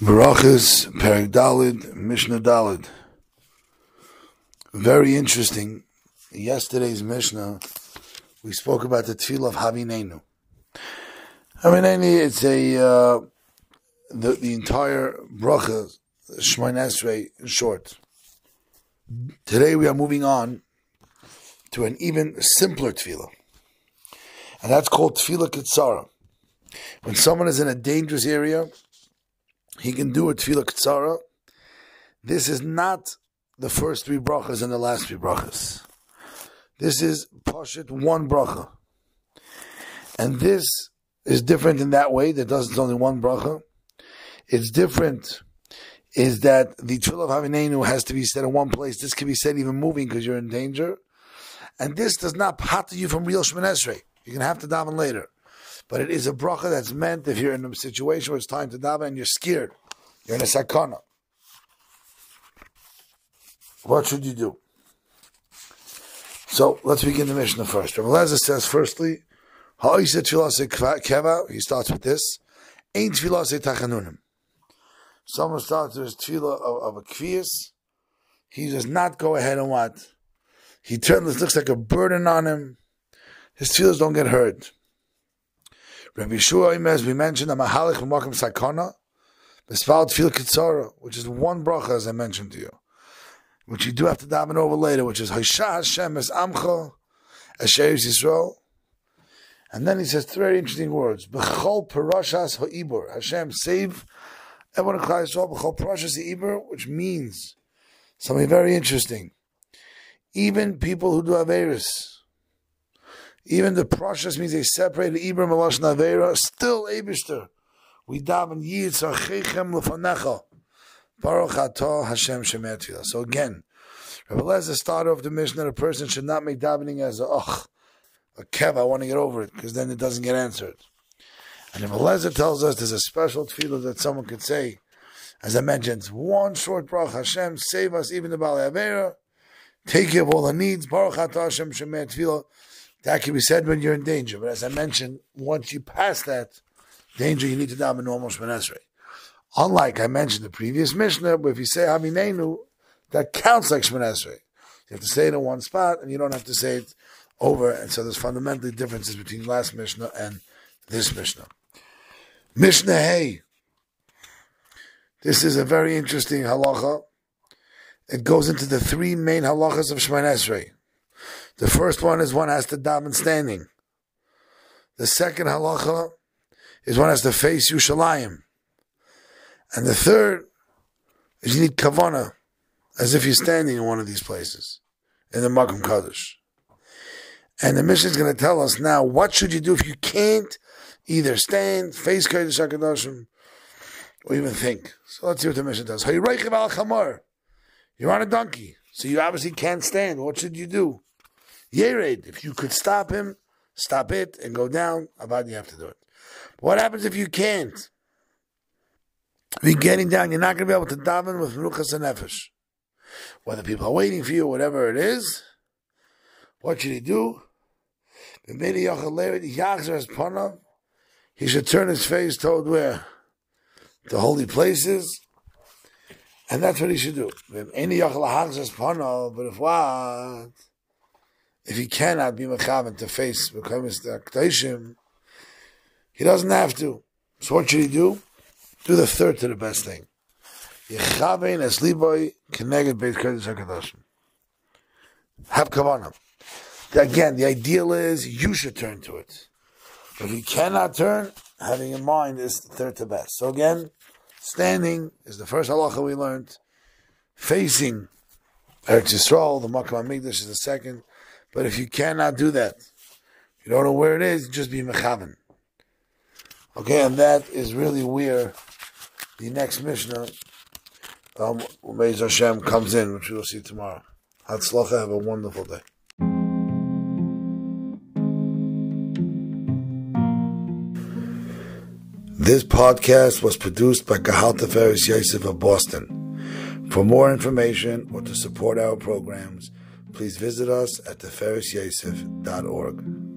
Berachos, Perek Dalid, Mishnah Dalid. Very interesting. Yesterday's Mishnah, we spoke about the Tefillah of Havinenu. Havinenu, it's a, uh, the, the entire bracha, Shemoneh Esrei, in short. Today we are moving on to an even simpler Tefillah. And that's called Tefillah Kitzara. When someone is in a dangerous area, he can do a tefillah ktsara. This is not the first three brachas and the last three brachas. This is pashit one bracha, and this is different in that way. That does only one bracha. It's different is that the tefillah of Havinenu has to be said in one place. This can be said even moving because you're in danger, and this does not pat you from real Shemoneh Esrei. You're gonna have to daven later. But it is a bracha that's meant if you're in a situation where it's time to daven and you're scared. You're in a sakana. What should you do? So let's begin the Mishnah first. Rabbi Lezer says, firstly, he starts with this. Someone starts with his tefillah of, of a kvias. He does not go ahead and what? He turns, looks like a burden on him. His tefillahs don't get hurt. Rabbi Yehoshua, as we mentioned, a mahalik b'makom sakana, b'sval tefillah kitzara, which is one bracha, as I mentioned to you, which you do have to daven over later, which is Hashem Hashem es amcha, Asher Yisrael. And then he says three very interesting words. B'chol parashas ha'ibur. Hashem, save everyone in Klal Yisrael. B'chol parashas ha'ibur, which means something very interesting. Even people who do Averis, even the process means they separated Ibra Malash Navera, still Abishter. We daven Yitzachechem Lefanecha. Baruch Atah Hashem Shemetila. So again, Rabbi Lezer started off the Mishnah that a person should not make davening as a ugh, a kev, I want to get over it, because then it doesn't get answered. And Rabbi Lezer tells us there's a special tefillah that someone could say, as I mentioned, one short brach, Hashem, save us, even the Bali Avera, take care of all the needs, Baruch Atah Hashem Shemetila. That can be said when you're in danger. But as I mentioned, once you pass that danger, you need to daven normal Shemon Unlike I mentioned the previous Mishnah, where if you say Havinenu, that counts like Shemon You have to say it in one spot, and you don't have to say it over. And so there's fundamentally differences between last Mishnah and this Mishnah. Mishnah Hey. This is a very interesting halacha. It goes into the three main halachas of Shemon Esrei. The first one is one has to daven standing. The second halacha is one has to face Yerushalayim. And the third is you need kavana, as if you're standing in one of these places, in the Makom Kaddish. And the Mishnah is going to tell us now what should you do if you can't either stand, face Kodesh HaKodashim, or even think. So let's see what the Mishnah does. You're on a donkey, so you obviously can't stand. What should you do? Yered, if you could stop him, stop it and go down, Avad, you have to do it. What happens if you can't? You're getting down, you're not going to be able to daven with Ruchas and Nefesh. Whether people are waiting for you, whatever it is, what should he do? He should turn his face toward where? The holy places. And that's what he should do. But if what? He cannot be mechavan to face Mekamis Aktaishim, he doesn't have to. So what should he do? Do the third to the best thing. Yechavein esliboy keneged beit kodesh hakadashim. Have kavanah. Again, the ideal is you should turn to it. If you cannot turn, having in mind is the third to best. So again, standing is the first halacha we learned. Facing Eretz Yisrael, the Makkah Hamikdash is the second. But if you cannot do that, you don't know where it is, just be mechavan. Okay, and that is really where the next Mishnah, um, Umeiz Hashem, comes in, which we will see tomorrow. Hatzlacha, have a wonderful day. This podcast was produced by Kahal Teferis Yosef of Boston. For more information or to support our programs, please visit us at theferrisyosef.org.